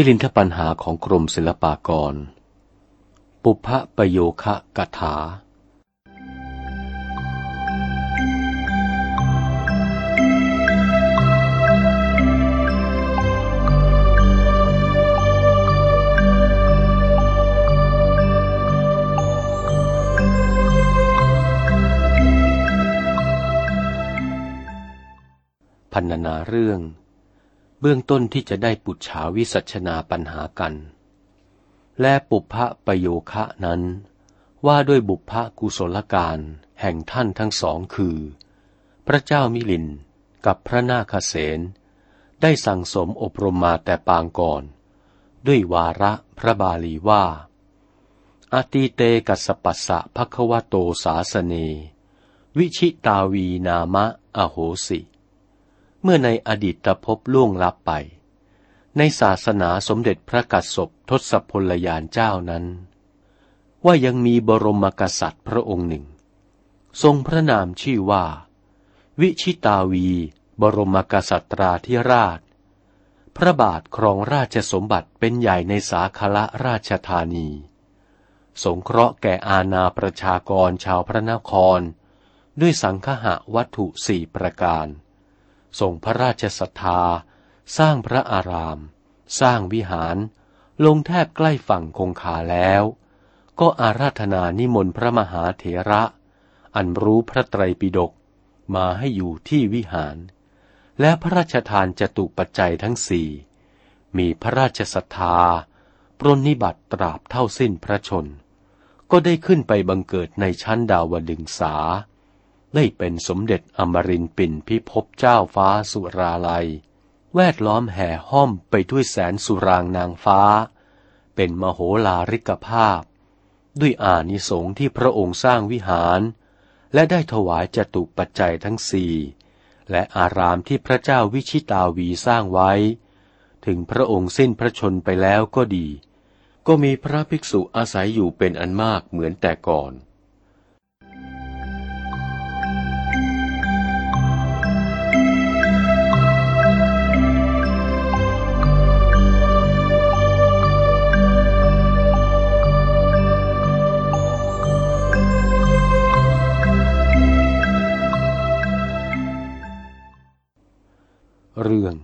มิลินทปัญหาของกรมศิลปากร ปุพพประโยคะกถาพันนาเรื่อง เบื้องต้นที่จะได้ปุจฉาวิสัชนาปัญหากัน และปุพพะประโยคะนั้น ว่าด้วยบุพพกุศลการแห่งท่านทั้งสองคือ พระเจ้ามิลินกับพระนาคเสนได้สั่งสมอบรมมาแต่ปางก่อน ด้วยวาระพระบาลีว่าอาติเตกัสปัสสะภควโตสาสเน วิชิตาวีนามะอโหสิ มื่อในอดีตภพล่วงลับไป ในศาสนาสมเด็จพระกัสสปทศพลยานเจ้านั้น ว่ายังมีบรมกษัตริย์พระองค์หนึ่ง ทรงพระนามชื่อว่า วิชิตาวี บรมกษัตราธิราช พระบาทครองราชสมบัติเป็นใหญ่ในสาคละราชธานี สงเคราะห์แก่อาณาประชากรชาวพระนคร ด้วยสังฆะวัตถุสี่ประการ ทรงพระราชศรัทธา สร้างพระอาราม สร้างวิหาร ลงแทบใกล้ฝั่งคงคาแล้ว ก็อาราธนานิมนต์พระมหาเถระ อันรู้พระไตรปิฎกมาให้อยู่ที่วิหาร และพระราชทานจตุปัจจัยทั้งสี่ มีพระราชศรัทธา ปรนนิบัติตราบเท่าสิ้นพระชน ก็ได้ขึ้นไปบังเกิดในชั้นดาวดึงสา ได้เป็นสมเด็จอมรินปินพิภพเจ้าฟ้าสุราลัย แวดล้อมแห่ห้อมไปด้วยแสนสุรางนางฟ้า เป็นมโหลาริกภาพ ด้วยอานิสงส์ที่พระองค์สร้างวิหาร และได้ถวายจตุปัจจัยทั้งสี่และอารามที่พระเจ้าวิชิตาวีสร้างไว้ ถึงพระองค์สิ้นพระชนไปแล้วก็ดี ก็มีพระภิกษุอาศัยอยู่เป็นอันมากเหมือนแต่ก่อน เรื่อง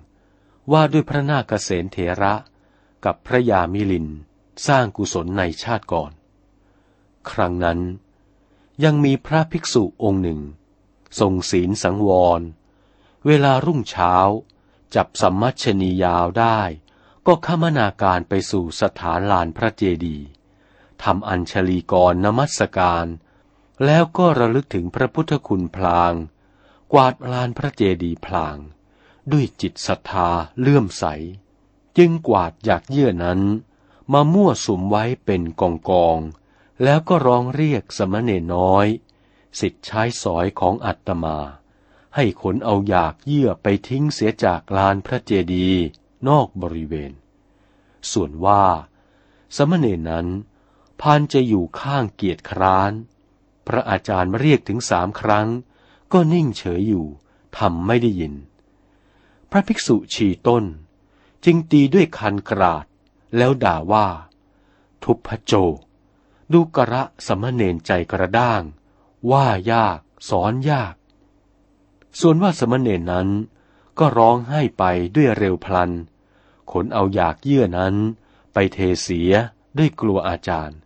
ว่าด้วยพระนาคเษนเถระกับพระยามิลินสร้างกุศลในชาติก่อน ครั้งนั้น ยังมีพระภิกษุองค์หนึ่ง ทรงศีลสังวร เวลารุ่งเช้า จับสัมมัชนียาวได้ ก็ขมนาการไปสู่สถานลานพระเจดีย์ทำอัญชลีกรนมัสการ แล้วก็ระลึกถึงพระพุทธคุณพลาง กวาดลานพระเจดีย์พลาง ด้วยจิตศรัทธาเลื่อมใส จึงกวาดอยากเยื่อนั้น มามั่วสุมไว้เป็นกองกอง แล้วก็ร้องเรียกสมณเณรน้อย สิทธิ์ใช้สอยของอัตมา ให้ขนเอาอยากเยื่อไปทิ้งเสียจากลานพระเจดีย์นอกบริเวณ ส่วนว่า สมณเณรนั้นพานจะอยู่ข้างเกียรติคร้าน พระอาจารย์มาเรียกถึงสามครั้ง ก็นิ่งเฉยอยู่ทำไม่ได้ยิน ระภิกษุฉีต้น จึงตีด้วยคันกราด แล้วด่าว่า ทุพโจ ดูกระสมณเณรใจกระด้าง ว่ายาก สอนยาก ส่วนว่าสมณเณรนั้น ก็ร้องให้ไปด้วยเร็วพลัน ขนเอาอยากเยื่อนั้น ไปเทเสียด้วยกลัวอาจารย์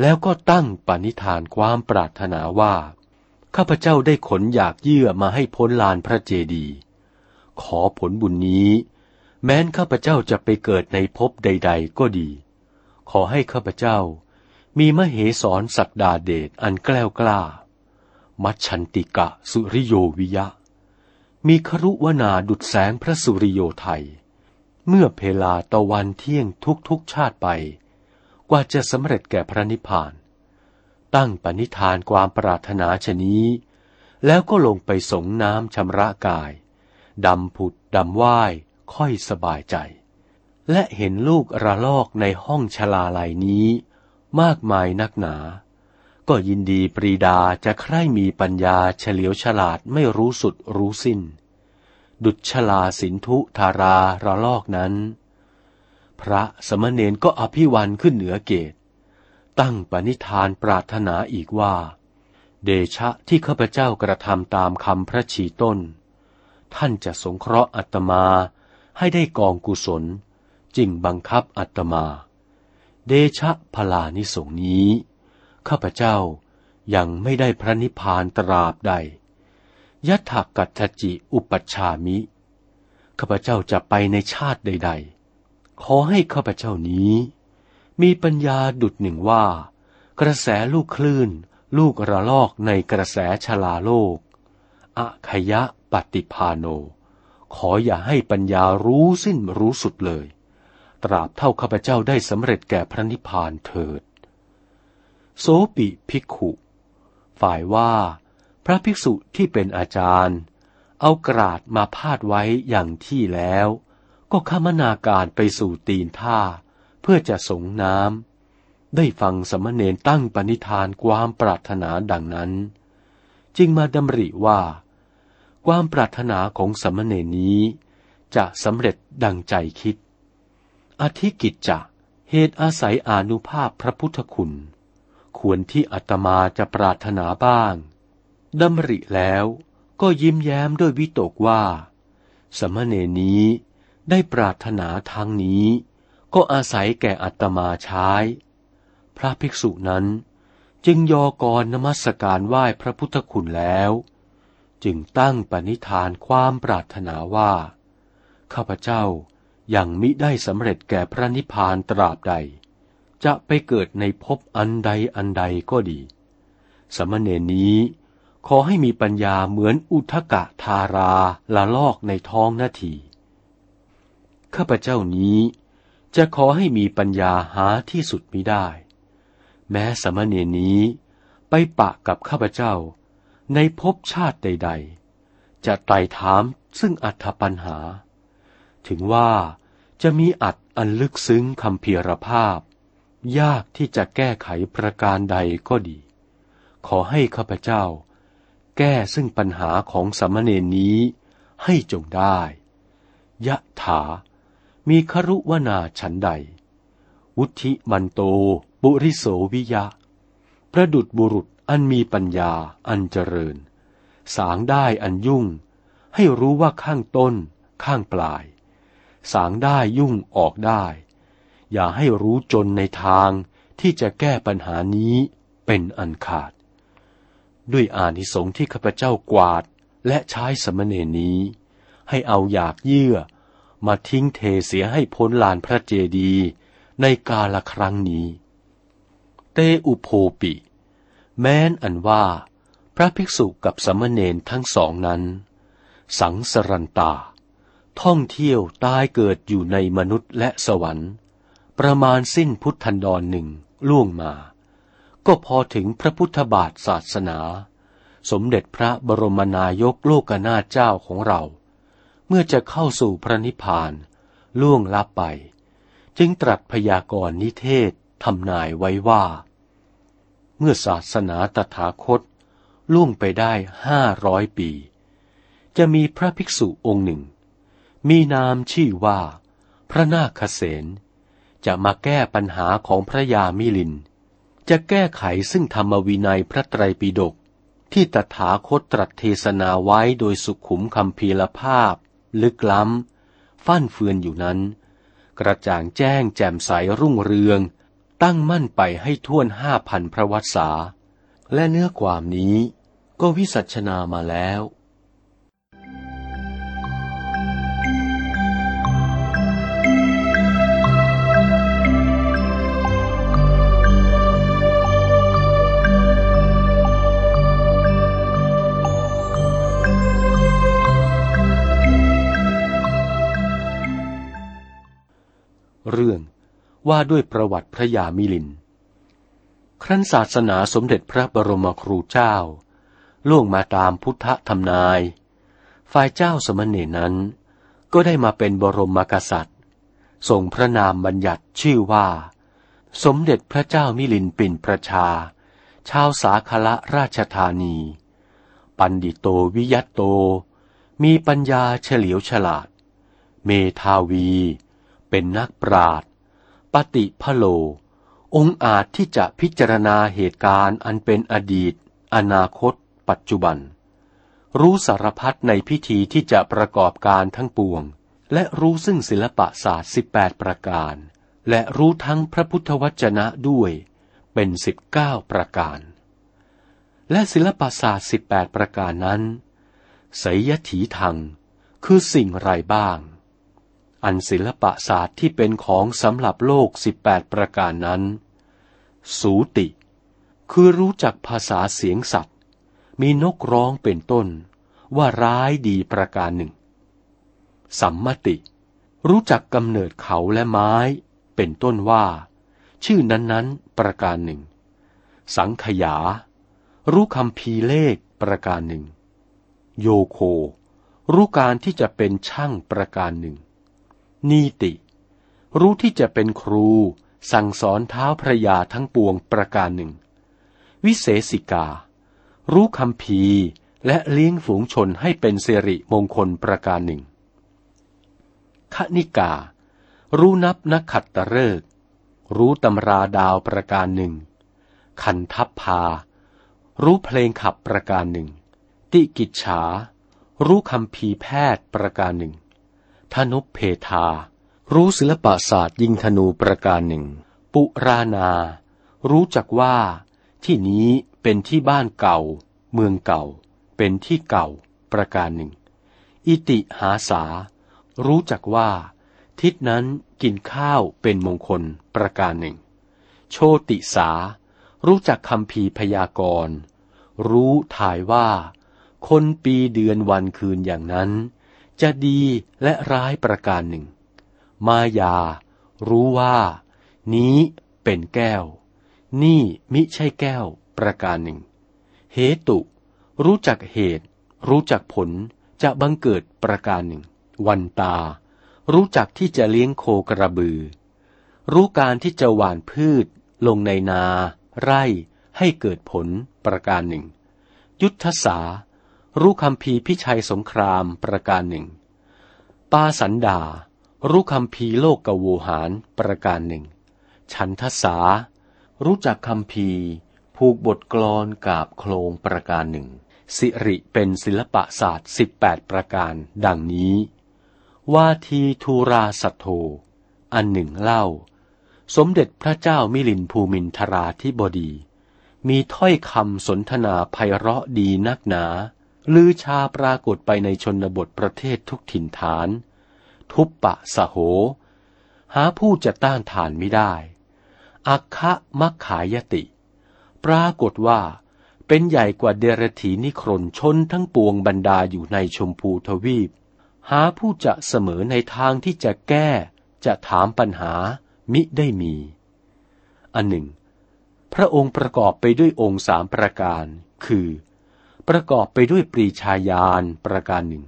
แล้วก็ตั้งปณิธานความปรารถนาว่า ข้าพเจ้าได้ขนอยากเยื่อมาให้พ้นลานพระเจดีย์ ขอผลบุญนี้ แม้นข้าพเจ้าจะไปเกิดในภพใด ๆ ก็ดี ขอให้ข้าพเจ้า มีมเหสรศักดาเดชอันแกล้วกล้า มัชชันติกะสุริโยวิยะ มีครุวนาดุดแสงพระสุริโยไทย เมื่อเพลาตะวันเที่ยงทุกๆชาติไป กว่าจะสำเร็จแก่พระนิพพาน ตั้งปณิธานความปรารถนาชนี้แล้วก็ลงไปสงน้ำชำระกาย ดำผุดดำว่ายค่อยสบายใจ และเห็นลูกระลอกในห้องชลาลัยนี้ มากมายนักหนา ก็ยินดีปรีดาจะใคร่มีปัญญาเฉลียวฉลาดไม่รู้สุดรู้สิ้น ดุจชลาสินทุธาราระลอกนั้นพพระสมณเณรก็อภิวันขึ้นเหนือเกต ตั้งปณิธานปรารถนาอีกว่า เดชะที่ข้าพเจ้ากระทำตามคำพระชีต้น ท่านจะสงเคราะห์อัตมาให้ได้กองกุศล จึงบังคับอัตมา เดชะพลานิสงนี้ ข้าพเจ้ายังไม่ได้พระนิพพานตราบใดยัตถกัตจิอุปัชฌามิ ข้าพเจ้าจะไปในชาติใด ๆ ขอให้ข้าพเจ้านี้ มีปัญญาดุดหนึ่งว่า กระแสลูกคลื่น ลูกระลอกในกระแสชลาโลกอะขยะ ปฏิพาโน ขออย่าให้ปัญญารู้สิ้นรู้สุดเลย ตราบเท่าข้าพเจ้าได้สำเร็จแก่พระนิพพานเถิด โสปิภิกขุ ฝ่ายว่า พระภิกษุที่เป็นอาจารย์ เอากราดมาพาดไว้อย่างที่แล้ว ก็ขมนาการไปสู่ตีนท่า เพื่อจะสงน้ำได้ฟังสมณเณรตั้งปณิธานความปรารถนาดังนั้น จึงมาดำริว่า ความปรารถนาของสมณเณรนี้ จะสำเร็จดังใจคิด อธิกิจจะเหตุอาศัยอนุภาพพระพุทธคุณ ควรที่อาตมาจะปรารถนาบ้างดำริแล้วก็ยิ้มแย้มด้วยวิตกว่า สมณเณรนี้ได้ปรารถนาทางนี้ ก็อาศัยแก่อัตมาใช้ พระภิกษุนั้นจึงยอกรนมัสการไหว้พระพุทธคุณแล้ว จึงตั้งปณิธานความปรารถนาว่า ข้าพเจ้ายังมิได้สำเร็จแก่พระนิพพานตราบใด จะไปเกิดในภพอันใดอันใดก็ดี สมณเณรนี้ขอให้มีปัญญาเหมือนอุทกะทาราละลอกในท้องนาที ข้าพเจ้านี้จะขอให้มีปัญญาหาที่สุดมิได้ แม้สมณเณรนี้ไปปะกับข้าพเจ้า ในภพชาติใด ๆ จะไต่ถามซึ่งอัธปัญหา ถึงว่าจะมีอัดอันลึกซึ้งคำเพียรภาพ ยากที่จะแก้ไขประการใดก็ดี ขอให้ข้าพเจ้า แก้ซึ่งปัญหาของสมณเณรนี้ให้จงได้ ยะถา มีครุวนาฉันใด วุธิมันโต บุริโสวิยะ ประดุดบุรุษ อันมีปัญญาอันเจริญ สางได้อันยุ่ง ให้รู้ว่าข้างต้น ข้างปลาย สางได้ยุ่งออกได้ อย่าให้รู้จนในทางที่จะแก้ปัญหานี้เป็นอันขาด ด้วยอานิสงส์ที่ข้าพเจ้ากวาดและใช้สมณเณรนี้ ให้เอาอยากเยื่อ มาทิ้งเทเสียให้พ้นลานพระเจดีในกาละครั้งนี้ เตอุโพปิ แม้นอันว่า พระภิกษุกับสมณเณรทั้งสองนั้น สังสรันตา ท่องเที่ยวตายเกิดอยู่ในมนุษย์และสวรรค์ ประมาณสิ้นพุทธันดรหนึ่งล่วงมา ก็พอถึงพระพุทธบาทศาสนา สมเด็จพระบรมนายกโลกนาถเจ้าของเรา เมื่อจะเข้าสู่พระนิพพาน ล่วงลับไป จึงตรัสพยากรณ์นิเทศทำนายไว้ว่า เมื่อศาสนาตถาคต ล่วงไปได้ห้าร้อยปี จะมีพระภิกษุองค์หนึ่ง มีนามชื่อว่า พระนาคเษนจะมาแก้ปัญหาของพระยามิลิน จะแก้ไขซึ่งธรรมวินัยพระไตรปิฎกที่ตถาคตตรัสเทศนาไว้โดยสุขุมคำพีลภาพ ลึกล้ำ ฟั่นเฟือนอยู่นั้น กระจ่างแจ้งแจ่มใสรุ่งเรือง ตั้งมั่นไปให้ท่วนห้าพันพระวัษา และเนื้อความนี้ก็วิสัชนามาแล้วเรื่อง ว่าด้วยประวัติพระยามิลิน ครั้นศาสนาสมเด็จพระบรมครูเจ้า ล่วงมาตามพุทธธรรมนาย ฝ่ายเจ้าสมณเณรนั้น ก็ได้มาเป็นบรมกษัตริย์ทรงพระนามบัญญัติชื่อว่า สมเด็จพระเจ้ามิลินปินประชา ชาวสาคละราชธานี ปันดิโตวิยัตโต มีปัญญาเฉลียวฉลาด เมทาวี เป็นนักปราด ปฏิพโล องค์อาจที่จะพิจารณาเหตุการณ์อันเป็นอดีต อนาคต ปัจจุบัน รู้สารพัดในพิธีที่จะประกอบการทั้งปวง และรู้ซึ่งศิลปศาสตร์สิบแปดประการ และรู้ทั้งพระพุทธวจนะด้วย เป็นสิบเก้าประการ และศิลปศาสตร์สิบแปดประการนั้นไสยถีทังคือสิ่งไรบ้าง อันศิลปศาสตร์ที่เป็นของสำหรับโลกสิบแปดประการนั้น สูติ คือรู้จักภาษาเสียงสัตว์ มีนกร้องเป็นต้น ว่าร้ายดีประการหนึ่ง สัมมติ รู้จักกำเนิดเขาและไม้ เป็นต้นว่า ชื่อนั้นๆ ประการหนึ่ง สังขยา รู้คำพีเลขประการหนึ่ง โยโค รู้การที่จะเป็นช่างประการหนึ่ง นีติ รู้ที่จะเป็นครู สั่งสอนเท้าพระยาทั้งปวงประการหนึ่ง วิเศษิกา รู้คำพีและเลี้ยงฝูงชนให้เป็นเสริมงคลประการหนึ่งคณิกา รู้นับนักขัดตะเริกรู้ตำราดาวประการหนึ่ง คันทัพพา รู้เพลงขับประการหนึ่ง ติกิจฉา รู้คำพีแพทย์ประการหนึ่ง ธนุเพทา รู้ศิลปศาสตร์ยิงธนูประการหนึ่ง ปุรานา รู้จักว่า ที่นี้เป็นที่บ้านเก่า เมืองเก่า เป็นที่เก่า ประการหนึ่ง อิติหาสา รู้จักว่า ทิศนั้นกินข้าวเป็นมงคลประการหนึ่ง โชติสา รู้จักคำพีพยากร รู้ถ่ายว่า คนปีเดือนวันคืนอย่างนั้น จะดีและร้ายประการหนึ่ง มายา รู้ว่า นี้เป็นแก้ว นี่มิใช่แก้วประการหนึ่ง เหตุ รู้จักเหตุ รู้จักผลจะบังเกิดประการหนึ่ง วันตา รู้จักที่จะเลี้ยงโคกระบือ รู้การที่จะหว่านพืช ลงในนา ไร่ให้เกิดผลประการหนึ่ง ยุทธศาส รู้คำพีพิชัยสงครามประการหนึ่ง ปาสันดา รู้คำพีโลกกโวหารประการหนึ่ง ฉันทสา รู้จักคำพีผูกบทกลอนกาบโคลงประการหนึ่ง สิริเป็นศิลปศาสตร์สิบแปดประการดังนี้ ว่าทีทูราสัตโธ อันหนึ่งเล่า สมเด็จพระเจ้ามิลินภูมินทราธิบดี มีถ้อยคำสนทนาไพเราะดีนักหนา ลือชาปรากฏไปในชนบทประเทศทุกถิ่นฐาน ทุบปะสะโห หาผู้จะต้านทานไม่ได้ อัคคะมักขายติ ปรากฏว่าเป็นใหญ่กว่าเดรถีนิครนชนทั้งปวงบรรดาอยู่ในชมพูทวีป หาผู้จะเสมอในทางที่จะแก้ จะถามปัญหามิได้มี อันหนึ่ง พระองค์ประกอบไปด้วยองค์สามประการ คือ ประกอบไปด้วยปรีชาญาณประการหนึ่ง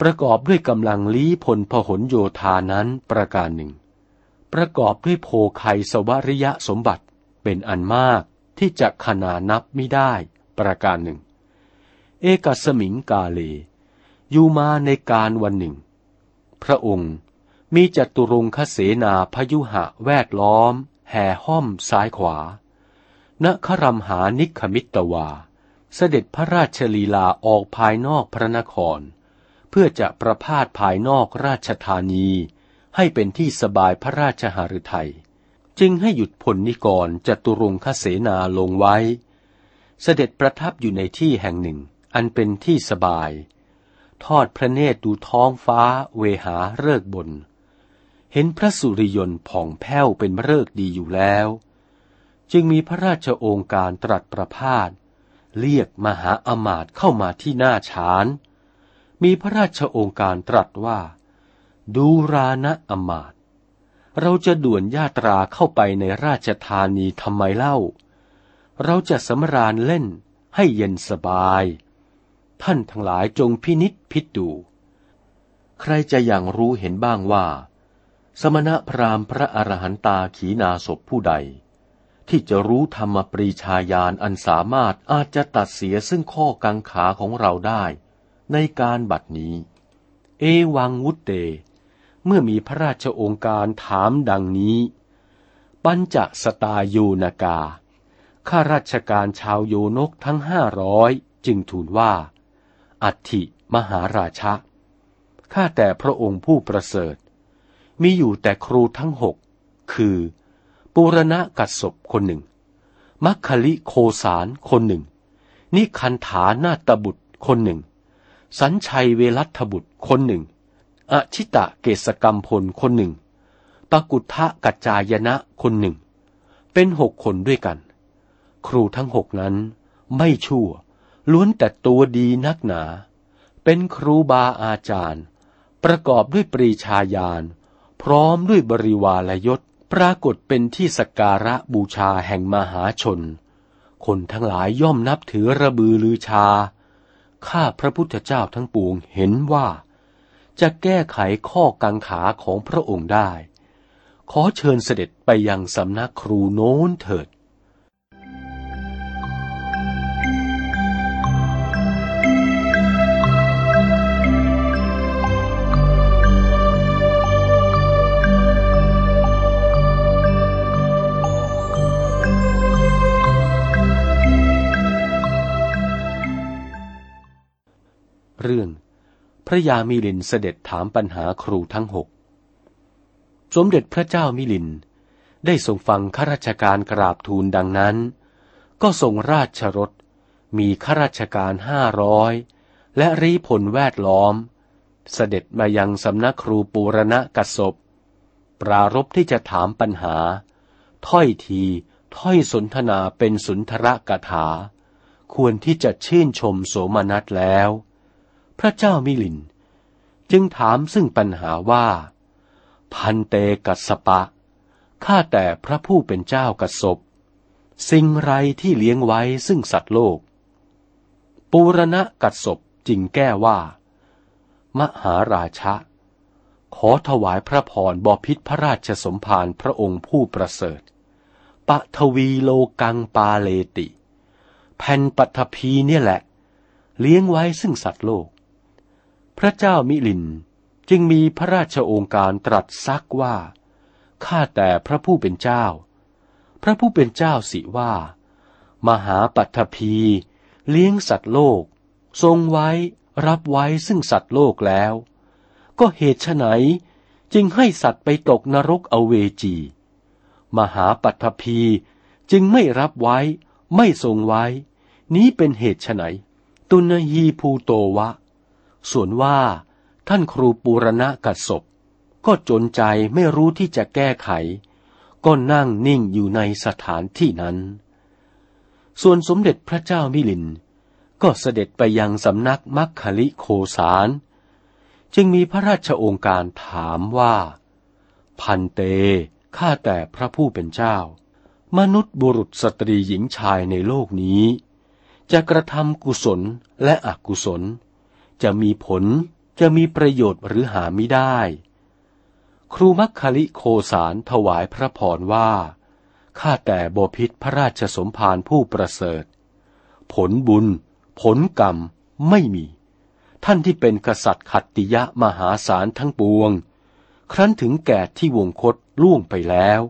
ประกอบด้วยกำลังลี้พลพหนโยธานั้นประการหนึ่ง ประกอบด้วยโพไคสวริยะสมบัติเป็นอันมากที่จะขนานับไม่ได้ประการหนึ่ง เอกสมิงกาเล อยู่มาในการวันหนึ่ง พระองค์มีจัตุรงคเสนาพยุหะแวดล้อม แห่ห้อมซ้ายขวาณครัมหานิคมิตวา เสด็จพระราชลีลาออกภายนอกพระนคร เพื่อจะประพาสภายนอกราชธานี ให้เป็นที่สบายพระราชหฤทัยจึงให้หยุดพลนิกรจตุรงคเสนาลงไว้ เสด็จประทับอยู่ในที่แห่งหนึ่งอันเป็นที่สบาย ทอดพระเนตรดูท้องฟ้าเวหาเลิกบน เห็นพระสุริยนต์ผ่องแผ้วเป็นเลิกดีอยู่แล้ว จึงมีพระราชโองการตรัสประพาส เรียกมหาอมาตย์เข้ามาที่หน้าฉาน มีพระราชโอการตรัสว่า ดูรานะอมาตย์เราจะด่วนญาตราเข้าไปในราชธานีทำไมเล่า เราจะสำราญเล่นให้เย็นสบาย ท่านทั้งหลายจงพินิษพิจดู ใครจะอย่างรู้เห็นบ้างว่า สมณะพราหมณ์พระอรหันตาขีนาศพผู้ใด ที่จะรู้ธรรมปรีชาญาณอันสามารถอาจจะตัดเสียซึ่งข้อกังขาของเราได้ ในการบัดนี้ เอวังวุตเต เมื่อมีพระราชองค์การถามดังนี้ ปัญจสตายูนากา ข้าราชการชาวโยนกทั้งห้าร้อยจึงทูลว่า อัฐิมหาราชะ ข้าแต่พระองค์ผู้ประเสริฐ มีอยู่แต่ครูทั้งหก คือ ปุรณะกัดศพคนหนึ่ง มัคคลิโคสารคนหนึ่ง นิคันฐานาตบุตรคนหนึ่ง สัญชัยเวรัตบุตรคนหนึ่ง อชิตะเกษกรรมพลคนหนึ่งปกุทะกัจจายนะคนหนึ่ง เป็นหกคนด้วยกัน ครูทั้งหกนั้นไม่ชั่ว ล้วนแต่ตัวดีนักหนา เป็นครูบาอาจารย์ ประกอบด้วยปรีชาญาณ พร้อมด้วยบริวารยศ ปรากฏเป็นที่สกการะบูชาแห่งมหาชน คนทั้งหลายย่อมนับถือระบือลือชา ข้าพระพุทธเจ้าทั้งปวงเห็นว่า จะแก้ไขข้อกังขาของพระองค์ได้ ขอเชิญเสด็จไปยังสำนักครูโน้นเถิด เรื่อง พระยามิลินเสด็จถามปัญหาครูทั้งหก สมเด็จพระเจ้ามิลินได้ทรงฟังข้าราชการกราบทูลดังนั้น ก็ทรงราชรถมีข้าราชการห้าร้อยและรีพลแวดล้อม เสด็จมายังสำนักครูปูรณะกศพปรารบที่จะถามปัญหา ถ้อยทีถ้อยสนทนาเป็นสุนทรกถา ควรที่จะชื่นชมโสมนัสแล้ว พระเจ้ามิลิน จึงถามซึ่งปัญหาว่า พันเตกัสปะ ข้าแต่พระผู้เป็นเจ้ากัสบสิ่งไรที่เลี้ยงไว้ซึ่งสัตว์โลก ปูรณะกัสบจึงแก้ว่า มหาราชะ ขอถวายพระพรบพิษพระราชสมภารพระองค์ผู้ประเสริฐปะทวีโลกังปาเลติ แผ่นปัทภีเนี่ยแหละ เลี้ยงไว้ซึ่งสัตว์โลก พระเจ้ามิลินจึงมีพระราชโองการตรัสซักว่า ข้าแต่พระผู้เป็นเจ้า พระผู้เป็นเจ้าสิว่า มหาปัทภีเลี้ยงสัตว์โลก ทรงไว้รับไว้ซึ่งสัตว์โลกแล้ว ก็เหตุไฉนจึงให้สัตว์ไปตกนรกอเวจี มหาปัทภีจึงไม่รับไว้ไม่ทรงไว้ นี้เป็นเหตุไฉนตุนฮีภูโตวะ ส่วนว่าท่านครูปูรณะกัดศพ ก็จนใจไม่รู้ที่จะแก้ไข ก็นั่งนิ่งอยู่ในสถานที่นั้น ส่วนสมเด็จพระเจ้ามิลิน ก็เสด็จไปยังสำนักมัคคลิโคสาร จึงมีพระราชโองการถามว่า พันเต ข้าแต่พระผู้เป็นเจ้า มนุษย์บุรุษสตรีหญิงชายในโลกนี้ จะกระทำกุศลและอกุศล จะมีผลจะมีประโยชน์หรือหาไม่ได้ ครูมัคคลิโคสารถวายพระพรว่า ข้าแต่บพิษพระราชสมภารผู้ประเสริฐ ผลบุญ ผลกรรมไม่มี ท่านที่เป็นกษัตริย์ขัตติยะมหาศาลทั้งปวง ครั้นถึงแก่ที่วงคตล่วงไปแล้ว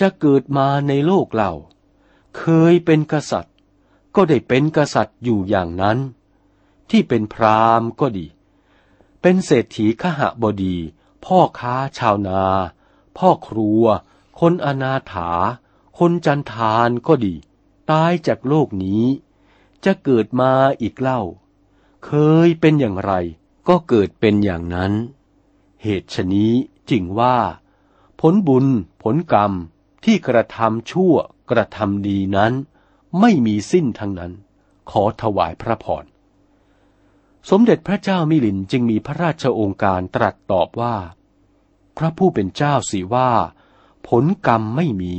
จะเกิดมาในโลกเรา เคยเป็นกษัตริย์ ก็ได้เป็นกษัตริย์อยู่อย่างนั้น ที่เป็นพราหมณ์ก็ดี เป็นเศรษฐีขหบดี พ่อค้าชาวนา พ่อครัว คนอนาถา คนจันทานก็ดี ตายจากโลกนี้ จะเกิดมาอีกเล่า เคยเป็นอย่างไร ก็เกิดเป็นอย่างนั้น เหตุชนี้จึงว่า ผลบุญ ผลกรรมที่กระทำชั่วกระทำดีนั้น ไม่มีสิ้นทั้งนั้น ขอถวายพระพร สมเด็จพระเจ้ามิลินจึงมีพระราชโองการตรัสตอบว่า พระผู้เป็นเจ้าสิว่า ผลกรรมไม่มี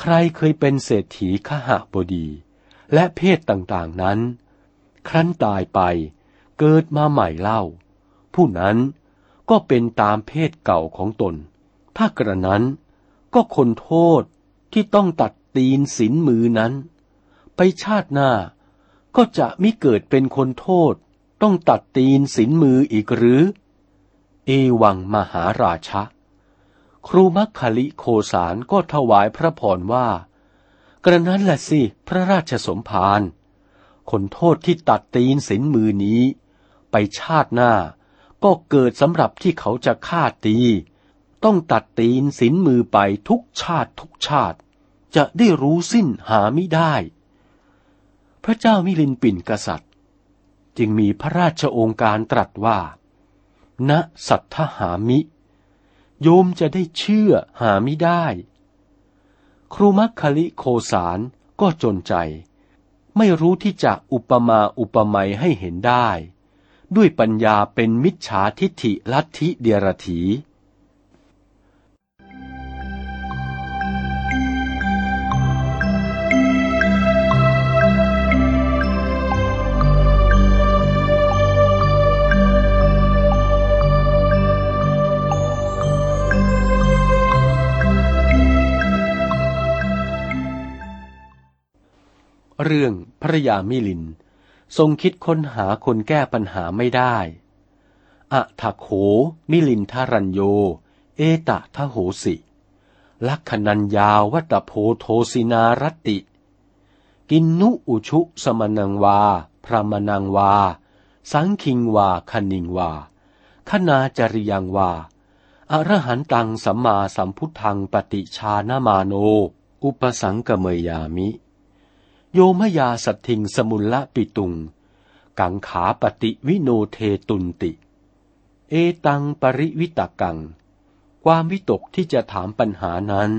ใครเคยเป็นเศรษฐีขหบดี และเพศต่างๆนั้น ครั้นตายไปเกิดมาใหม่เล่า ผู้นั้นก็เป็นตามเพศเก่าของตน ถ้ากระนั้นก็คนโทษที่ต้องตัดตีนสินมือนั้น ไปชาติหน้าก็จะมิเกิดเป็นคนโทษ ต้องตัดตีนสินมืออีกหรือ เอวังมหาราชะ ครูมัคคลิโคสารก็ถวายพระพรว่า กระนั้นแหละสิพระราชสมภารคนโทษที่ตัดตีนสินมือนี้ ไปชาติหน้าก็เกิดสำหรับที่เขาจะฆ่าตี ต้องตัดตีนสินมือไปทุกชาติทุกชาติ จะได้รู้สิ้นหาไม่ได้ พระเจ้ามิลินปินกษัตริย์ จึงมีพระราชโองการตรัสว่า ณสัทธหามิ โยมจะได้เชื่อหาไม่ได้ ครูมัคคลิโคสารก็จนใจ ไม่รู้ที่จะอุปมาอุปไมยให้เห็นได้ ด้วยปัญญาเป็นมิจฉาทิฏฐิลัทธิเดียรถี เรื่องพระยามิลิน ทรงคิดค้นหาคนแก้ปัญหาไม่ได้อะทะโขมิลินทารัญโย เอตะทะโหสิ ลักขณัญญาวัตโพโทสินารติ กินนุอุชุสมนังวา พระมนังวา สังคิงวาคณิงวาคณาจริยังวาอรหันตังสัมมาสัมพุทธังปฏิชานามาโน อุปสังกเมยามิ โยมยาสัตถิงสมุลละปิตุง กังขาปฏิวิโนเทตุนติ เอตังปริวิตกัง ความวิตกที่จะถามปัญหานั้น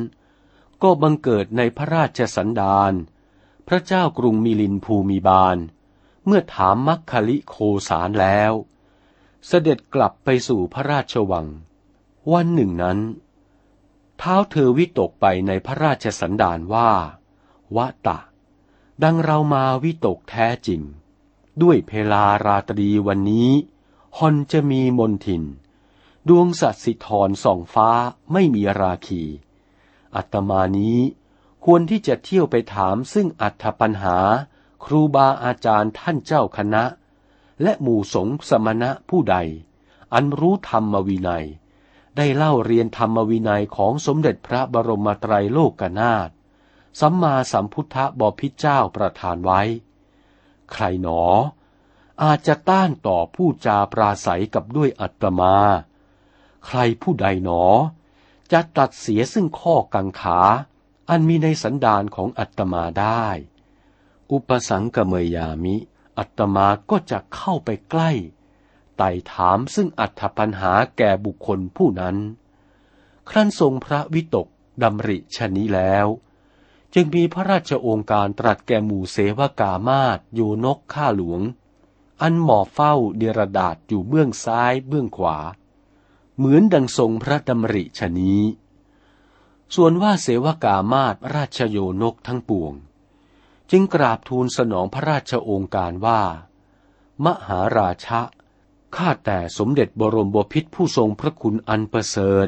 ก็บังเกิดในพระราชสันดานพระเจ้ากรุงมิลินภูมิบาล เมื่อถามมัคคลิโคสารแล้ว เสด็จกลับไปสู่พระราชวัง วันหนึ่งนั้น เท้าเธอวิตกไปในพระราชสันดานว่า วะตะ ดังเรามาวิตกแท้จริง ด้วยเพลาราตรีวันนี้ฮอนจะมีมนทิน ดวงสัตสิธรส่องฟ้าไม่มีราคี อัตมานี้ควรที่จะเที่ยวไปถามซึ่งอัธปัญหา ครูบาอาจารย์ท่านเจ้าคณะ และหมู่สงสมณะผู้ใด อันรู้ธรรมวินัย ได้เล่าเรียนธรรมวินัยของสมเด็จพระบรมไตรโลกนาถ สัมมาสัมพุทธบพิเจ้าประทานไว้ ใครหนอ อาจจะต้านต่อผู้จาปราศัยกับด้วยอัตมา ใครผู้ใดหนอ จะตัดเสียซึ่งข้อกังขา อันมีในสันดานของอัตมาได้ อุปสังกเมยามิ อัตมาก็จะเข้าไปใกล้ไต่ถามซึ่งอัตปัญหาแก่บุคคลผู้นั้น ครั้นทรงพระวิตกดำริชนี้แล้ว จึงมีพระราชโองการตรัสแก่หมู่เสวกามาตอยู่นกข้าหลวง อันหมอบเฝ้าเดรดาษอยู่เบื้องซ้ายเบื้องขวา เหมือนดังทรงพระดำริชนี้ ส่วนว่าเสวกามาตราชโยนกทั้งปวง จึงกราบทูลสนองพระราชโองการว่า มหาราชะข้าแต่สมเด็จบรมบพิษผู้ทรงพระคุณอันประเสริฐ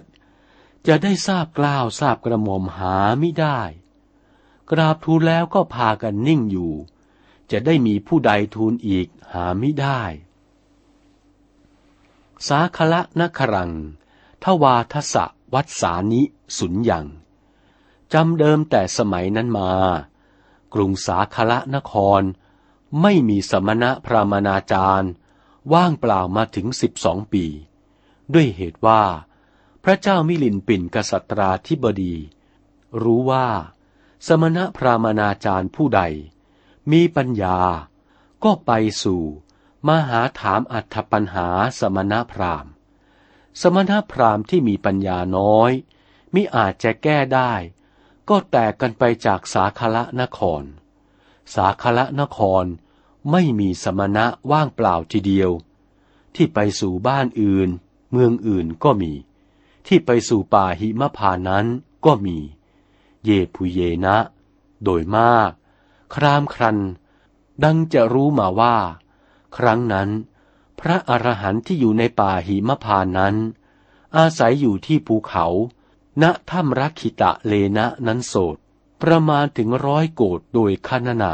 จะได้ทราบกล้าวทราบกระหม่อมหาไม่ได้ กราบทูลแล้วก็พากันนิ่งอยู่ จะได้มีผู้ใดทูลอีกหาไม่ได้ สาคละนครัง ทวาทสะวัดสานิสุญยังจำเดิมแต่สมัยนั้นมา กรุงสาคละนคร ไม่มีสมณะพระมนาจารย์ ว่างเปล่ามาถึงสิบสองปี ด้วยเหตุว่า พระเจ้ามิลินปินกษัตราธิบดี รู้ว่า สมณพราหมณาจารย์ผู้ใด มีปัญญา ก็ไปสู่ มหาถามอัธปัญหาสมณพราหมณ์ สมณพราหมณ์ที่มีปัญญาน้อยมิอาจจะแก้ได้ ก็แตกกันไปจากสาคละนคร สาคละนครไม่มีสมณะว่างเปล่าทีเดียว ที่ไปสู่บ้านอื่น เมืองอื่นก็มี ที่ไปสู่ป่าหิมพานั้นก็มี เยปุเยนะ โดยมาก ครามครัน ดังจะรู้มาว่า ครั้งนั้น พระอรหันต์ที่อยู่ในป่าหิมพานนั้น อาศัยอยู่ที่ภูเขา ณถ้ำรักขิตะเลนะนั้นโสด ประมาณถึงร้อยโกดโดยคณนา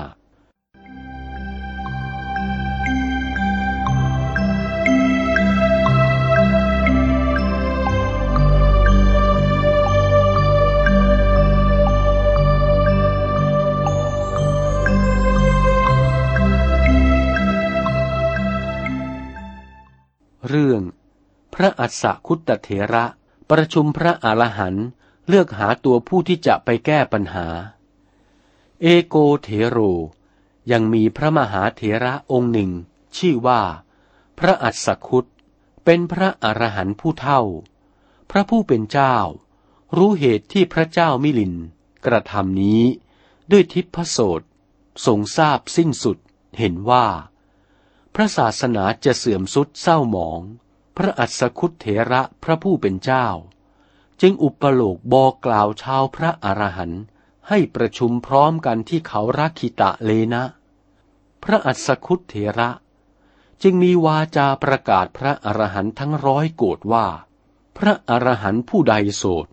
ระอัสสคุตเถระประชุมพระอรหันต์เลือกหาตัวผู้ที่จะไปแก้ปัญหา เอโกเถโร ยังมีพระมหาเถระองค์หนึ่ง ชื่อว่า พระอัสสคุตเป็นพระอรหันต์ผู้เท่า พระผู้เป็นเจ้า รู้เหตุที่พระเจ้ามิลิน กระทำนี้ด้วยทิพโสตทรงทราบสิ้นสุดเห็นว่า พระศาสนาจะเสื่อมสุดเศร้าหมอง พระอัสคุตเถระพระผู้เป็นเจ้า จึงอุปโลกบอกกล่าวชาวพระอรหันต์ให้ประชุมพร้อมกันที่เขารักขิตะเลนะ พระอัสคุตเถระ จึงมีวาจาประกาศพระอรหันต์ทั้งร้อยโกรธว่า พระอรหันต์ผู้ใดโสด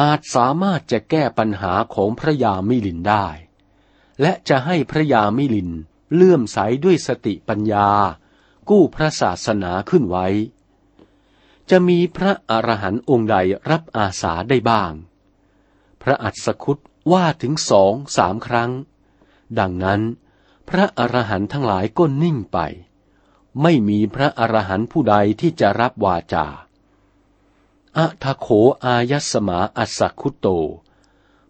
อาจสามารถจะแก้ปัญหาของพระยามิลินได้ และจะให้พระยามิลิน เลื่อมใสด้วยสติปัญญา กู้พระศาสนาขึ้นไว้ จะมีพระอรหันต์องค์ใดรับอาสาได้บ้าง พระอัศคุตว่าถึงสองสามครั้ง ดังนั้น พระอรหันต์ทั้งหลายก็นิ่งไป ไม่มีพระอรหันต์ผู้ใดที่จะรับวาจาอะทะโขอายัสมาอัสคุตโต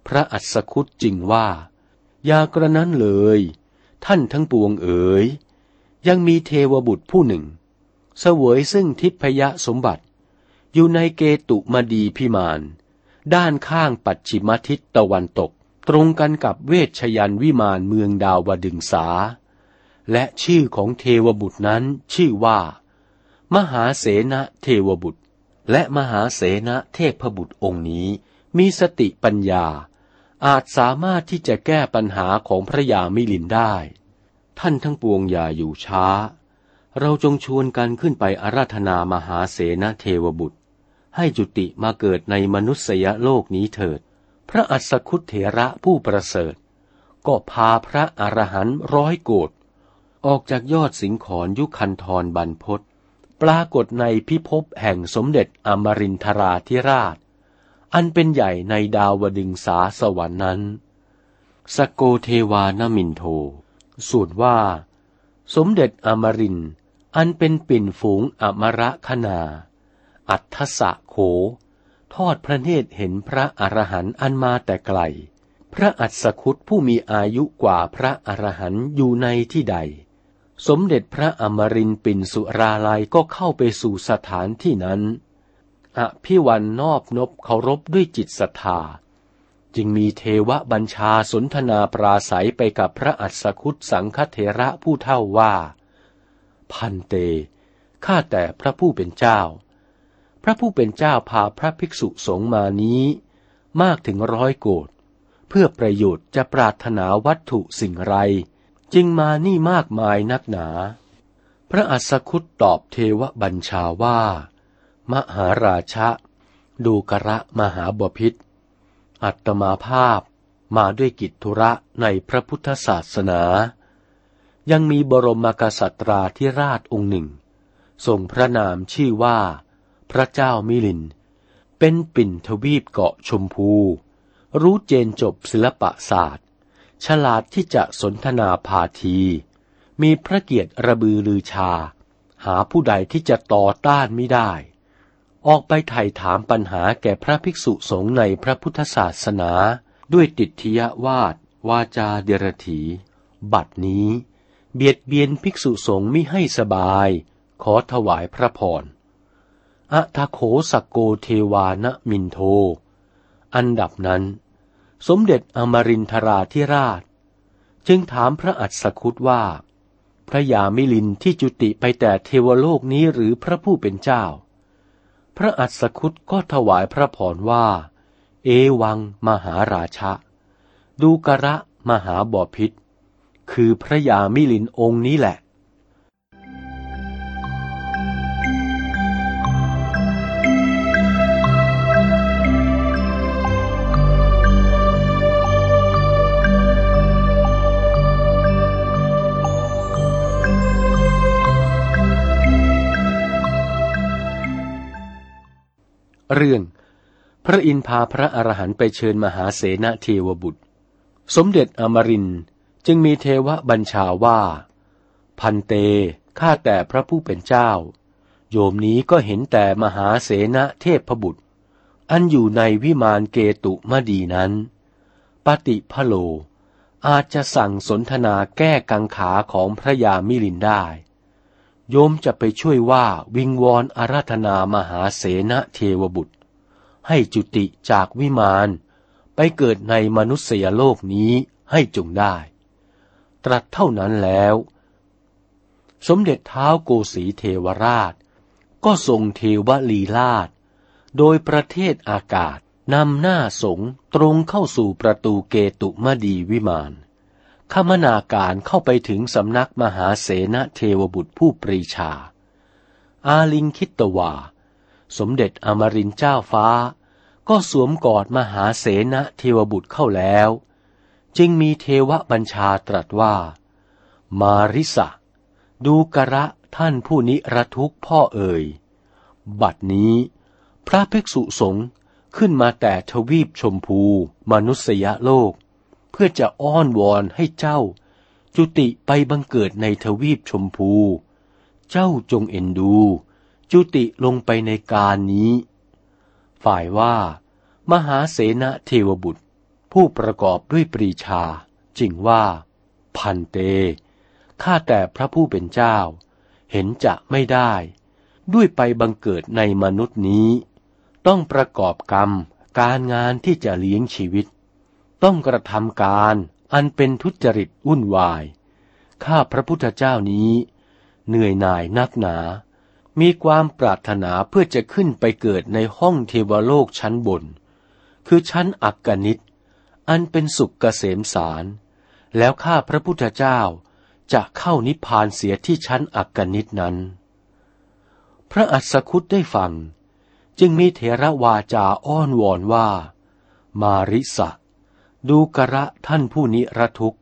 พระอัสคุตจริงว่าอย่ากระนั้นเลย ท่านทั้งปวงเอ๋ย ยังมีเทวบุตรผู้หนึ่ง เสวยซึ่งทิพยสมบัติ อยู่ในเกตุมดีพิมาน ด้านข้างปัจฉิมทิศตะวันตก ตรงกันกับเวชยันวิมานเมืองดาวดึงสา และชื่อของเทวบุตรนั้นชื่อว่า มหาเสนเทวบุตร และมหาเสนเทพบุตรองค์นี้มีสติปัญญา อาจสามารถที่จะแก้ปัญหาของพระยามิลินได้ ท่านทั้งปวงอย่าอยู่ช้า เราจงชวนกันขึ้นไปอาราธนามหาเสนเทวบุตร ให้จุติมาเกิดในมนุษยโลกนี้เถิด พระอัสคุเถระผู้ประเสริฐ ก็พาพระอรหันต์ร้อยโกดออกจากยอดสิงขรยุคันธรบรรพศปรากฏในพิภพแห่งสมเด็จอมรินทราธิราช อันเป็นใหญ่ในดาวดึงสาสวรรค์นั้น สโกเทวานมินโท สูตรว่า สมเด็จอมริน อันเป็นปิ่นฝูงอมระคณาอัทสะโข ทอดพระเนตรเห็นพระอรหันต์อันมาแต่ไกล พระอัศคุตผู้มีอายุกว่าพระอรหันต์อยู่ในที่ใด สมเด็จพระอมรินปิ่นสุราลัยก็เข้าไปสู่สถานที่นั้น อภิวันนอบนบเคารพด้วยจิตศรัทธา จึงมีเทวบัญชาสนทนาปราศัยไปกับพระอัศคุตสังฆเถระผู้เท่าว่า พันเต ข้าแต่พระผู้เป็นเจ้า พระผู้เป็นเจ้าพาพระภิกษุสงฆ์มานี้ มากถึงร้อยโกดเพื่อประโยชน์จะปรารถนาวัตถุสิ่งไร จึงมานี่มากมายนักหนา พระอัศคุตตอบเทวบัญชาว่า มหาราชะ ดูกระมหาบพิษ อัตมาภาพมาด้วยกิจธุระในพระพุทธศาสนา ยังมีบรมกษัตราธิราชองค์หนึ่ง ทรงพระนามชื่อว่า พระเจ้ามิลิน เป็นปิ่นทวีปเกาะชมพู รู้เจนจบศิลปศาสตร์ ฉลาดที่จะสนทนาพาที มีพระเกียรติระบือลือชา หาผู้ใดที่จะต่อต้านไม่ได้ ออกไปไถ่ถามปัญหาแก่พระภิกษุสงฆ์ในพระพุทธศาสนา ด้วยติทยวาดวาจาเดรถี บัดนี้ เบียดเบียนภิกษุสงฆ์มิให้สบาย ขอถวายพระพรอะทะโขสกโกเทวานมินโท อันดับนั้น สมเด็จอมรินทราธิราช จึงถามพระอัศคุตว่า พระยามิลินที่จุติไปแต่เทวโลกนี้หรือพระผู้เป็นเจ้า พระอัศคุตก็ถวายพระพรว่า เอวังมหาราชะ ดูกระมหาบอพิษ คือพระยามิลินองค์นี้แหละ เรื่อง พระอินทพาพระอรหันต์ไปเชิญมหาเสนาเทวบุตร สมเด็จอมรินจึงมีเทวบัญชาว่า พันเตข้าแต่พระผู้เป็นเจ้า โยมนี้ก็เห็นแต่มหาเสนาเทพบุตร อันอยู่ในวิมานเกตุมดีนั้น ปฏิพโลอาจจะสั่งสนทนาแก้กังขาของพระยามิลินได้ โยมจะไปช่วยว่าวิงวอนอาราธนามหาเสนาเทวบุตร ให้จุติจากวิมานไปเกิดในมนุษยโลกนี้ให้จงได้ ตรัสเท่านั้นแล้ว สมเด็จเท้าโกสีเทวราช ก็ทรงเทวลีลาดโดยประเทศอากาศนำหน้าสงตรงเข้าสู่ประตูเกตุมดีวิมาน ขมนาการเข้าไปถึงสำนักมหาเสนเทวบุตรผู้ปรีชา อาลิงคิตวา สมเด็จอมรินเจ้าฟ้า ก็สวมกอดมหาเสนเทวบุตรเข้าแล้ว จึงมีเทวบัญชาตรัสว่า มาริสะ ดูกระท่านผู้นิรทุกพ่อเอ่ย บัดนี้ พระภิกษุสงฆ์ขึ้นมาแต่ทวีปชมพู มนุษยโลก เพื่อจะอ้อนวอนให้เจ้า จุติไปบังเกิดในทวีปชมพู เจ้าจงเอ็นดู จุติลงไปในการนี้ ฝ่ายว่า มหาเสนเทวบุตร ผู้ประกอบด้วยปรีชาจึงว่า พันเต ข้าแต่พระผู้เป็นเจ้า เห็นจะไม่ได้ ด้วยไปบังเกิดในมนุษย์นี้ ต้องประกอบกรรมการงานที่จะเลี้ยงชีวิต ต้องกระทำการอันเป็นทุจริตวุ่นวาย ข้าพระพุทธเจ้านี้ เหนื่อยหน่ายนักหนา มีความปรารถนาเพื่อจะขึ้นไปเกิดในห้องเทวโลกชั้นบน คือชั้นอักกนิตอันเป็นสุขเกษมสาร แล้วข้าพระพุทธเจ้าจะเข้านิพพานเสียที่ชั้นอักกนิตนั้น พระอัศคุตได้ฟัง จึงมีเถระวาจาอ้อนวอนว่า มาริสะ ดูกระท่านผู้นิรทุกข์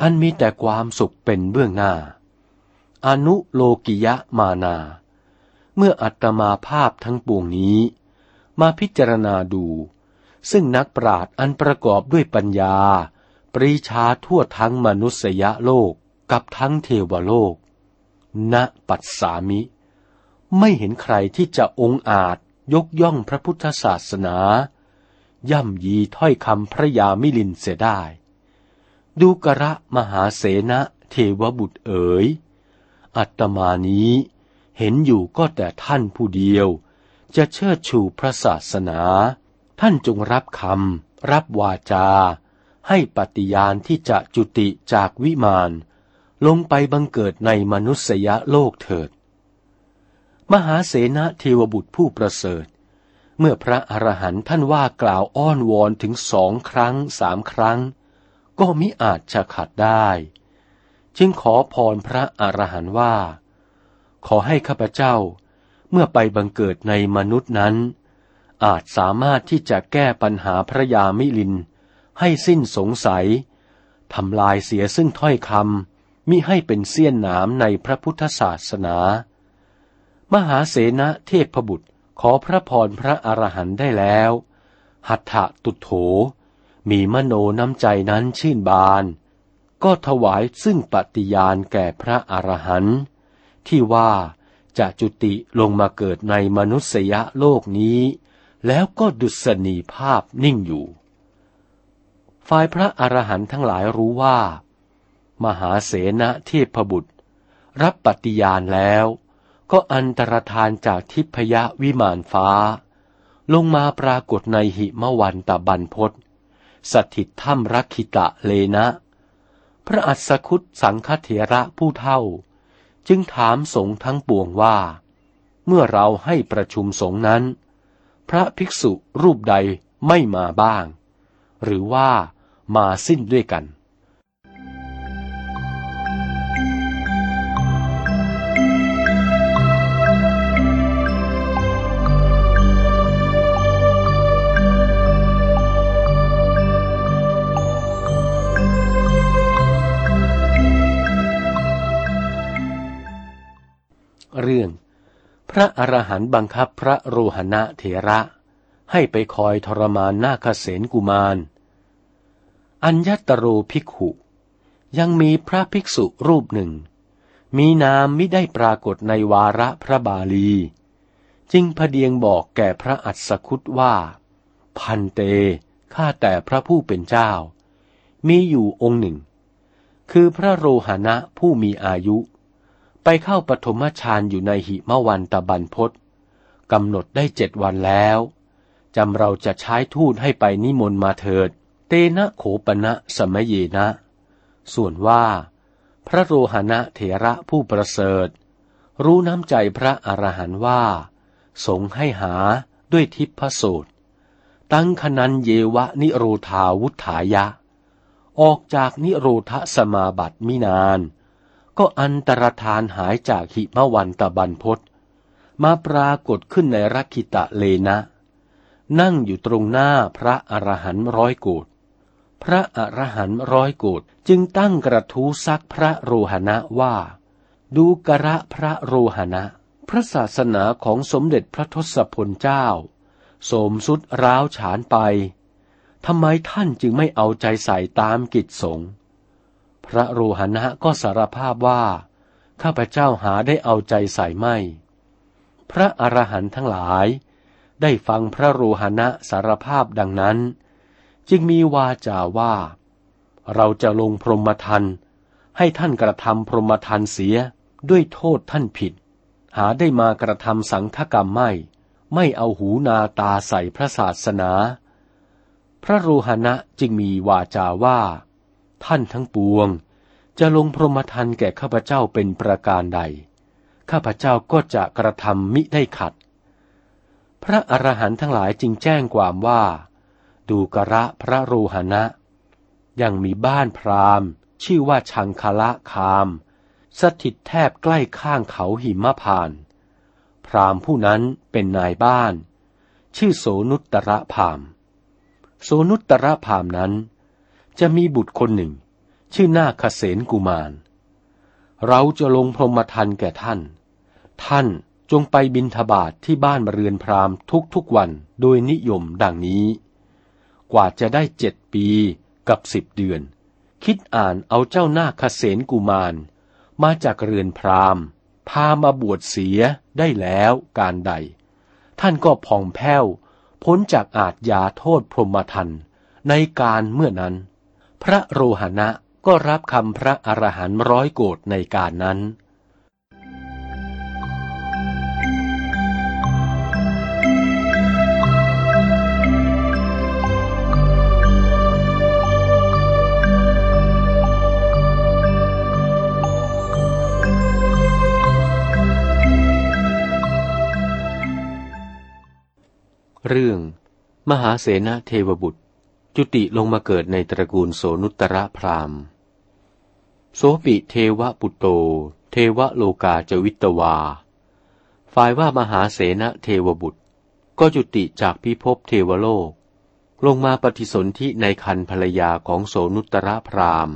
อันมีแต่ความสุขเป็นเบื้องหน้า อนุโลกิยะมานา เมื่ออัตมาภาพทั้งปวงนี้ มาพิจารณาดู ซึ่งนักปราชญ์อันประกอบด้วยปัญญา ปรีชาทั่วทั้งมนุษยโลกกับทั้งเทวโลก ณ ปัสสามิ ไม่เห็นใครที่จะองอาจยกย่องพระพุทธศาสนา ย่ำยีถ้อยคำพระยามิลินเสียได้ ดูกระมหาเสนะเทวบุตรเอ๋ย อัตมานี้เห็นอยู่ก็แต่ท่านผู้เดียว จะเชิดชูพระศาสนา ท่านจงรับคำรับวาจา ให้ปฏิญาณที่จะจุติจากวิมาน ลงไปบังเกิดในมนุษยโลกเถิด มหาเสนาเทวบุตรผู้ประเสริฐ เมื่อพระอรหันต์ท่านว่ากล่าวอ้อนวอนถึงสองครั้งสามครั้ง ก็มิอาจจะขัดได้ จึงขอพรพระอรหันต์ว่า ขอให้ข้าพเจ้า เมื่อไปบังเกิดในมนุษย์นั้น อาจสามารถที่จะแก้ปัญหาพระยามิลิน ให้สิ้นสงสัยทำลายเสียซึ่งถ้อยคำมิให้เป็นเสี้ยนหนามในพระพุทธศาสนา มหาเสนะเทพบุตร ขอพระพรพระอรหันต์ได้แล้ว หัตถะตุโถ มีมโนน้ำใจนั้นชื่นบาน ก็ถวายซึ่งปฏิญาณแก่พระอรหันต์ที่ว่าจะจุติลงมาเกิดในมนุษยโลกนี้ แล้วก็ดุษณีภาพนิ่งอยู่ ฝ่ายพระอรหันต์ทั้งหลายรู้ว่า มหาเสนเทพบุตร รับปฏิญาณแล้ว ก็อันตรธานจากทิพยวิมานฟ้า ลงมาปรากฏในหิมวันตะบันพศสถิตถ้ำรักขิตะเลนะ พระอัศคุตสังฆเถระผู้เท่า จึงถามสงฆ์ทั้งปวงว่า เมื่อเราให้ประชุมสงฆ์นั้น พระภิกษุรูปใดไม่มาบ้าง หรือว่ามาสิ้นด้วยกัน พระอรหันต์บังคับพระโรหณะเถระ ให้ไปคอยทรมานนาคเสนกุมาร อัญญตโรภิกขุ ยังมีพระภิกษุรูปหนึ่ง มีนามมิได้ปรากฏในวาระพระบาลี จึงพเดียงบอกแก่พระอัศคุตว่า พันเต ข้าแต่พระผู้เป็นเจ้า มีอยู่องค์หนึ่ง คือพระโรหณะผู้มีอายุ ไปเข้าปฐมฌานอยู่ในหิมวันตะบันพศกำหนดได้เจ็ดวันแล้วจำเราจะใช้ทูตให้ไปนิมนต์มาเถิด เตนะโขปณะสมเยนะ ส่วนว่า พระโรหณะเถระผู้ประเสริฐ รู้น้ำใจพระอรหันต์ว่า สงให้หาด้วยทิพสูตร ตั้งคนันเยวะนิโรธาวุฒายะ ออกจากนิโรธสมาบัติมินาน ก็อันตรธานหายจากหิมวันตะบันพศมาปรากฏขึ้นในรักขิตะเลนะ นั่งอยู่ตรงหน้าพระอรหันต์ร้อยโกดพระอรหันต์ร้อยโกดจึงตั้งกระทู้ซักพระโรหณะว่า ดูกระพระโรหณะ พระศาสนาของสมเด็จพระทศพลเจ้า โสมสุดร้าวฉานไปทำไมท่านจึงไม่เอาใจใส่ตามกิจสงฆ์ พระโรหณะก็สารภาพว่า ข้าพเจ้าหาได้เอาใจใส่ไม่ พระอรหันต์ทั้งหลาย ได้ฟังพระโรหณะสารภาพดังนั้น จึงมีวาจาว่า เราจะลงพรหมทันให้ท่านกระทำพรหมทันเสียด้วยโทษท่านผิด หาได้มากระทำสังฆกรรมไม่ ไม่เอาหูนาตาใส่พระศาสนา พระโรหณะจึงมีวาจาว่า ท่านทั้งปวง จะลงพรหมทันแก่ข้าพเจ้าเป็นประการใด ข้าพเจ้าก็จะกระทำมิได้ขัด พระอรหันต์ทั้งหลายจึงแจ้งความว่า ดูกระพระโรหณะ ยังมีบ้านพราหมณ์ ชื่อว่าชังคละคาม สถิตแทบใกล้ข้างเขาหิมพาน พราหมณ์ผู้นั้นเป็นนายบ้าน ชื่อโสนุตตระพามโสนุตตระพามนั้น จะมีบุตรคนหนึ่ง ชื่อนาคเสนกุมาร เราจะลงพรหมทันแก่ท่าน ท่านจงไปบินทบาทที่บ้านเรือนพราหมณ์ทุกๆวันโดยนิยมดังนี้ กว่าจะได้เจ็ดปีกับสิบเดือน คิดอ่านเอาเจ้านาคเสนกุมารมาจากเรือนพราหมณ์ พามาบวชเสียได้แล้วการใด ท่านก็ผ่องแผ้ว พ้นจากอาจยาโทษพรหมทันในการเมื่อนั้น พระโรหณะก็รับคำพระอรหันต์ร้อยโกรธในการนั้น เรื่อง มหาเสนาเทวบุตร จุติลงมาเกิดในตระกูลโสนุตระพรามโสปิเทวปุตโต เทวโลกาจวิตวา ฝ่ายว่ามหาเสนาเทวบุตร ก็จุติจากพิภพเทวโลก ลงมาปฏิสนธิในคันภรรยาของโสนุตระพราม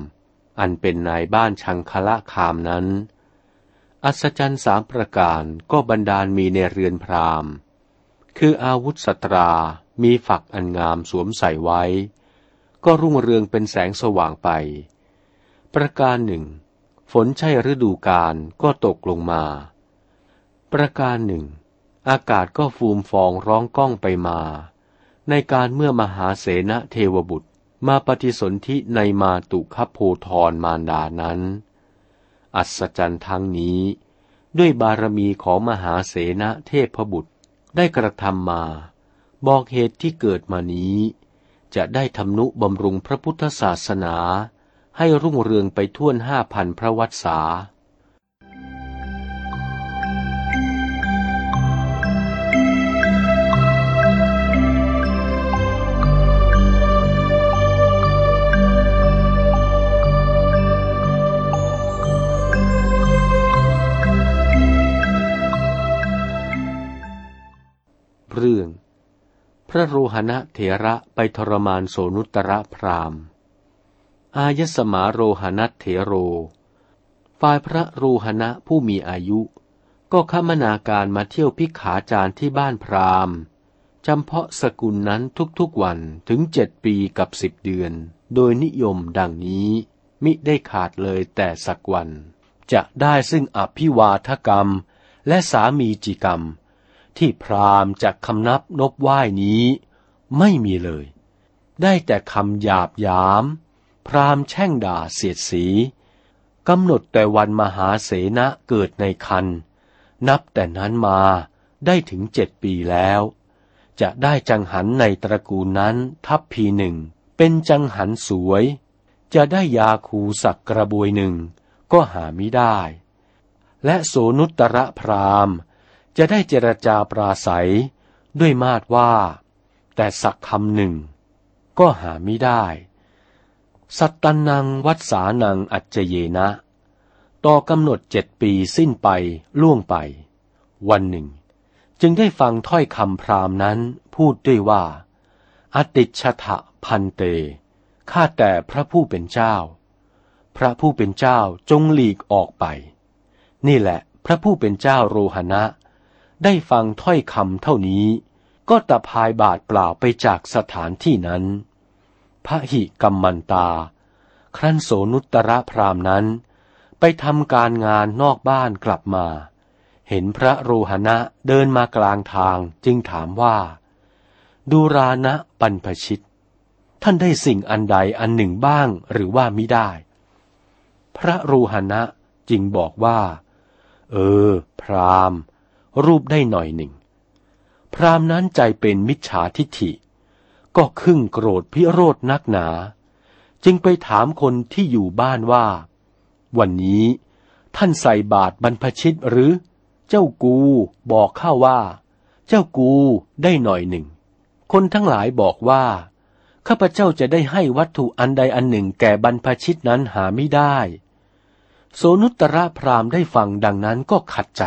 อันเป็นนายบ้านชังคละคามนั้น อัศจรรย์สามประการก็บรรดาลมีในเรือนพรามคืออาวุธสตรา มีฝักอันงามสวมใส่ไว้ ก็รุ่งเรืองเป็นแสงสว่างไป ประการหนึ่ง ฝนใช่ฤดูกาลก็ตกลงมา ประการหนึ่ง อากาศก็ฟูมฟองร้องก้องไปมา ในการเมื่อมหาเสนเทวบุตรมาปฏิสนธิในมาตุคโพธรมารดานั้น อัศจรรย์ทั้งนี้ ด้วยบารมีของมหาเสนเทพบุตรได้กระทำมา บอกเหตุที่เกิดมานี้ จะได้ทำนุบำรุงพระพุทธศาสนา ให้รุ่งเรืองไปทั่วห้าพันพระวัตษาเรื่อง พระโรหณะเถระไปทรมานโสนุตระพรามอายสมาโรหณะเถโร ฝ่ายพระโรหณะผู้มีอายุ ก็ขมนาการมาเที่ยวพิกขาจารที่บ้านพรามจำเพาะสกุลนั้นทุกๆวันถึงเจ็ดปีกับสิบเดือน โดยนิยมดังนี้ มิได้ขาดเลยแต่สักวัน จะได้ซึ่งอภิวาทกรรม และสามีจิกรรม ที่พราหมณ์จากคำนับนบไหว้นี้ ไม่มีเลย ได้แต่คำหยาบยาม พราหมณ์แช่งด่าเสียดสีกำหนดแต่วันมหาเสนะเกิดในคัน นับแต่นั้นมาได้ถึงเจ็ดปีแล้ว จะได้จังหันในตระกูลนั้นทัพพีหนึ่ง เป็นจังหันสวย จะได้ยาคูสักกระบวยหนึ่ง ก็หาไม่ได้ และโสนุตระพราม จะได้เจรจาปราศัยด้วยมาดว่า แต่สักคำหนึ่ง ก็หาไม่ได้ สัตตนนังวัดสานังอัจเจเยนะ ต่อกำหนดเจ็ดปีสิ้นไปล่วงไป วันหนึ่ง จึงได้ฟังถ้อยคำพรามนั้นพูดด้วยว่า อติชะทะพันเต ข้าแต่พระผู้เป็นเจ้า พระผู้เป็นเจ้าจงหลีกออกไป นี่แหละพระผู้เป็นเจ้าโรหณะ ได้ฟังถ้อยคำเท่านี้ ก็ตะพายบาดเปล่าไปจากสถานที่นั้น พระหิกัมมันตา ครั้นโสนุตระพรามนั้น ไปทำการงานนอกบ้านกลับมา เห็นพระโรหณะเดินมากลางทางจึงถามว่า ดูรานะปันพชิต ท่านได้สิ่งอันใดอันหนึ่งบ้างหรือว่ามิได้ พระโรหณะจึงบอกว่า เออ พรามณ รูปได้หน่อยหนึ่ง พรามนั้นใจเป็นมิจฉาทิฐิ ก็ครึ่งโกรธพิโรธนักหนา จึงไปถามคนที่อยู่บ้านว่า วันนี้ท่านใส่บาตรบรรพชิตหรือ เจ้ากูบอกข้าว่า เจ้ากูได้หน่อยหนึ่ง คนทั้งหลายบอกว่าข้าพเจ้าจะได้ให้วัตถุอันใดอันหนึ่งแก่บรรพชิตนั้นหาไม่ได้ โสนุตระพรามได้ฟังดังนั้นก็ขัดใจ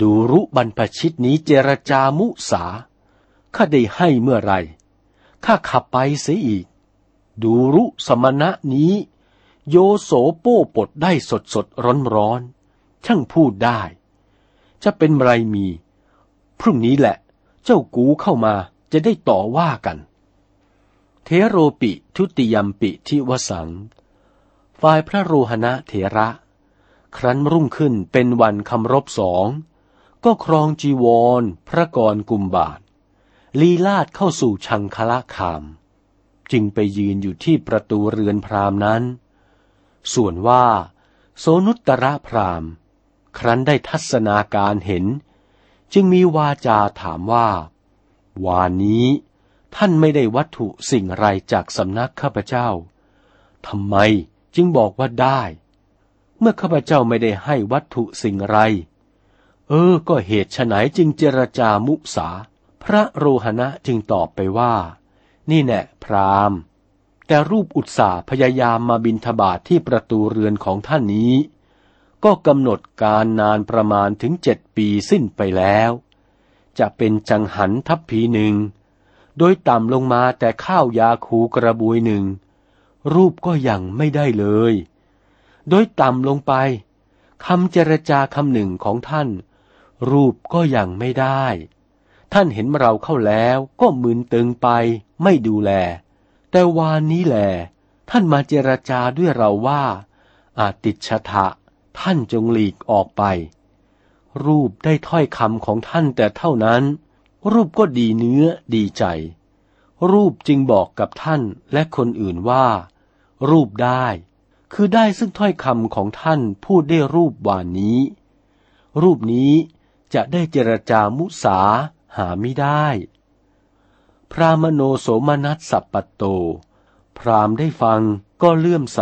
ดูรุบรรพชิตนี้เจรจามุสา ข้าได้ให้เมื่อไร ข้าขับไปเสียอีก ดูรุสมณะนี้ โยโสโป้ปดได้สดสดร้อนร้อนช่างพูดได้ จะเป็นไรมี พรุ่งนี้แหละ เจ้ากูเข้ามาจะได้ต่อว่ากัน เทโรปิทุติยมปิทิวสัง ฝ่ายพระโรหณะเถระ ครั้นรุ่งขึ้นเป็นวันคำรบสอง ก็ครองจีวร พระกรกุมบาท ลีลาดเข้าสู่ชังคละคาม จึงไปยืนอยู่ที่ประตูเรือนพรามนั้น ส่วนว่า โสนุตระพรามครั้นได้ทัศนาการเห็น จึงมีวาจาถามว่า วานนี้ท่านไม่ได้วัตถุสิ่งไรจากสำนักข้าพเจ้าทำไมจึงบอกว่าได้ เมื่อข้าพเจ้าไม่ได้ให้วัตถุสิ่งไร เออ ก็เหตุไฉนจึงเจรจามุสา พระโรหณะจึงตอบไปว่า นี่แน่พรามแต่รูปอุตสาพยายามมาบินทบาทที่ประตูเรือนของท่านนี้ ก็กำหนดการนานประมาณถึงเจ็ดปีสิ้นไปแล้ว จะเป็นจังหันทัพพีหนึ่ง โดยต่ำลงมาแต่ข้าวยาคูกระบุยหนึ่ง รูปก็ยังไม่ได้เลย โดยต่ำลงไปคำเจรจาคำหนึ่งของท่าน รูปก็ยังไม่ได้ ท่านเห็นเราเข้าแล้วก็มึนตึงไปไม่ดูแล แต่วานนี้แหลท่านมาเจรจาด้วยเราว่า อาติชทะท่านจงหลีกออกไป รูปได้ถ้อยคำของท่านแต่เท่านั้น รูปก็ดีเนื้อดีใจ รูปจึงบอกกับท่านและคนอื่นว่า รูปได้ คือได้ซึ่งถ้อยคำของท่านพูดได้รูปวานนี้ รูปนี้ จะได้เจรจามุสาหาไม่ได้ พรามโนโสมนัสสัปปโต พรามได้ฟังก็เลื่อมใส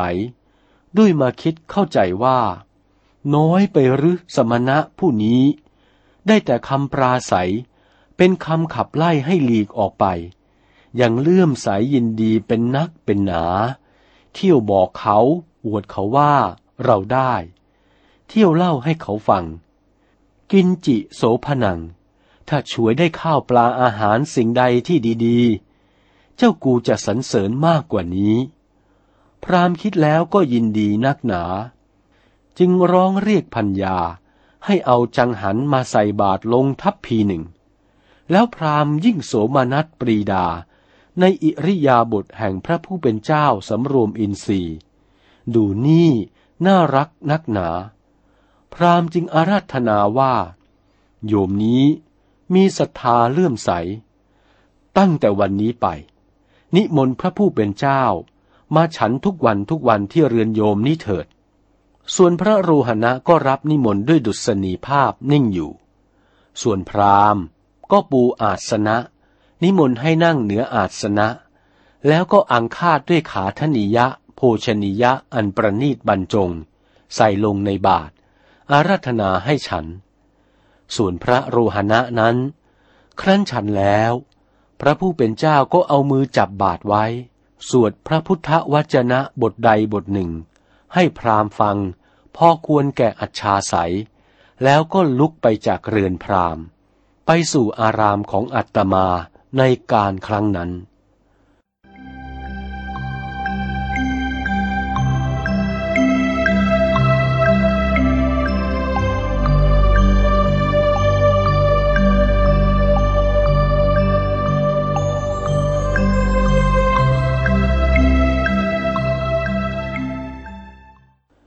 ด้วยมาคิดเข้าใจว่า น้อยไปหรือสมณะผู้นี้ ได้แต่คำปราศัย เป็นคำขับไล่ให้หลีกออกไปยังเลื่อมใสยยินดีเป็นนักเป็นหนา เที่ยวบอกเขาอวดเขาว่าเราได้ เที่ยวเล่าให้เขาฟัง กินจิโสผนัง ถ้าช่วยได้ข้าวปลาอาหารสิ่งใดที่ดีๆ เจ้ากูจะสรรเสริญมากกว่านี้ พรามคิดแล้วก็ยินดีนักหนา จึงร้องเรียกพัญญาให้เอาจังหันมาใส่บาทลงทัพพีหนึ่ง แล้วพรามยิ่งโสมนัสปรีดา ในอิริยาบถแห่งพระผู้เป็นเจ้าสำรวมอินทรีย์ ดูนี่น่ารักนักหนา พราหมณ์จึงอาราธนาว่า โยมนี้มีศรัทธาเลื่อมใส ตั้งแต่วันนี้ไป นิมนต์พระผู้เป็นเจ้า มาฉันทุกวันทุกวันที่เรือนโยมนี้เถิด ส่วนพระโรหณะก็รับนิมนต์ด้วยดุษณีภาพนิ่งอยู่ ส่วนพราหมณ์ก็ปูอาสนะ นิมนต์ให้นั่งเหนืออาสนะ แล้วก็อังคาดด้วยขาธนิยะ โภชนิยะอันประนีตบรรจง ใส่ลงในบาท อาราธนาให้ฉัน ส่วนพระโรหณะนั้น ครั้นฉันแล้ว พระผู้เป็นเจ้าก็เอามือจับบาทไว้ สวดพระพุทธวจนะบทใดบทหนึ่ง ให้พราหมณ์ฟังพอควรแก่อัจฉาสัย แล้วก็ลุกไปจากเรือนพราหมณ์ ไปสู่อารามของอัตมาในการครั้งนั้น